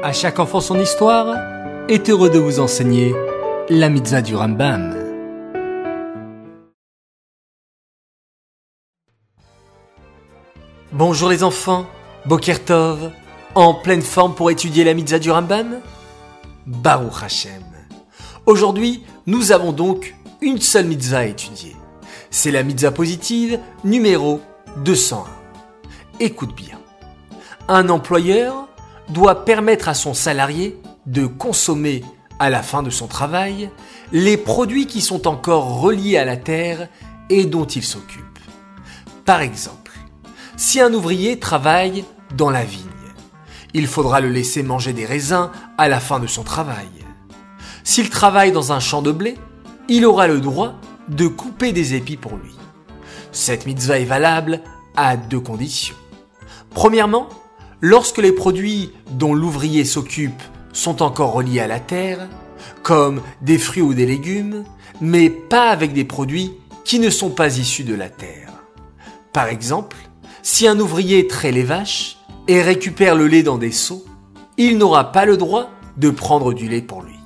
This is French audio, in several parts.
À chaque enfant son histoire est heureux de vous enseigner la mitzvah du Rambam. Bonjour les enfants, Bokertov, en pleine forme pour étudier la mitzvah du Rambam? Baruch Hashem. Aujourd'hui, nous avons donc une seule mitzvah à étudier. C'est la mitzvah positive numéro 201. Écoute bien. Un employeur doit permettre à son salarié de consommer à la fin de son travail les produits qui sont encore reliés à la terre et dont il s'occupe. Par exemple, si un ouvrier travaille dans la vigne, il faudra le laisser manger des raisins à la fin de son travail. S'il travaille dans un champ de blé, il aura le droit de couper des épis pour lui. Cette mitzvah est valable à deux conditions. Premièrement, lorsque les produits dont l'ouvrier s'occupe sont encore reliés à la terre, comme des fruits ou des légumes, mais pas avec des produits qui ne sont pas issus de la terre. Par exemple, si un ouvrier traite les vaches et récupère le lait dans des seaux, il n'aura pas le droit de prendre du lait pour lui,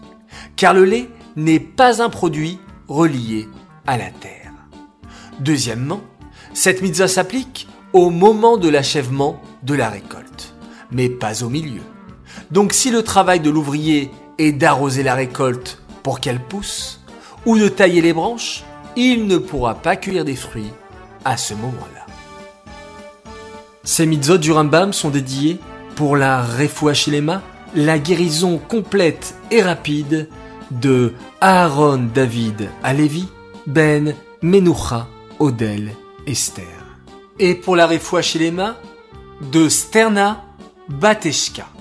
car le lait n'est pas un produit relié à la terre. Deuxièmement, cette mitzvah s'applique au moment de l'achèvement de la récolte, mais pas au milieu. Donc si le travail de l'ouvrier est d'arroser la récolte pour qu'elle pousse, ou de tailler les branches, il ne pourra pas cueillir des fruits à ce moment-là. Ces mitzvot du Rambam sont dédiés pour la Refuachilema, la guérison complète et rapide de Aaron David Alevi, Ben Menucha Odel Esther. Et pour la Refuachilema, de Sterna Bateshka.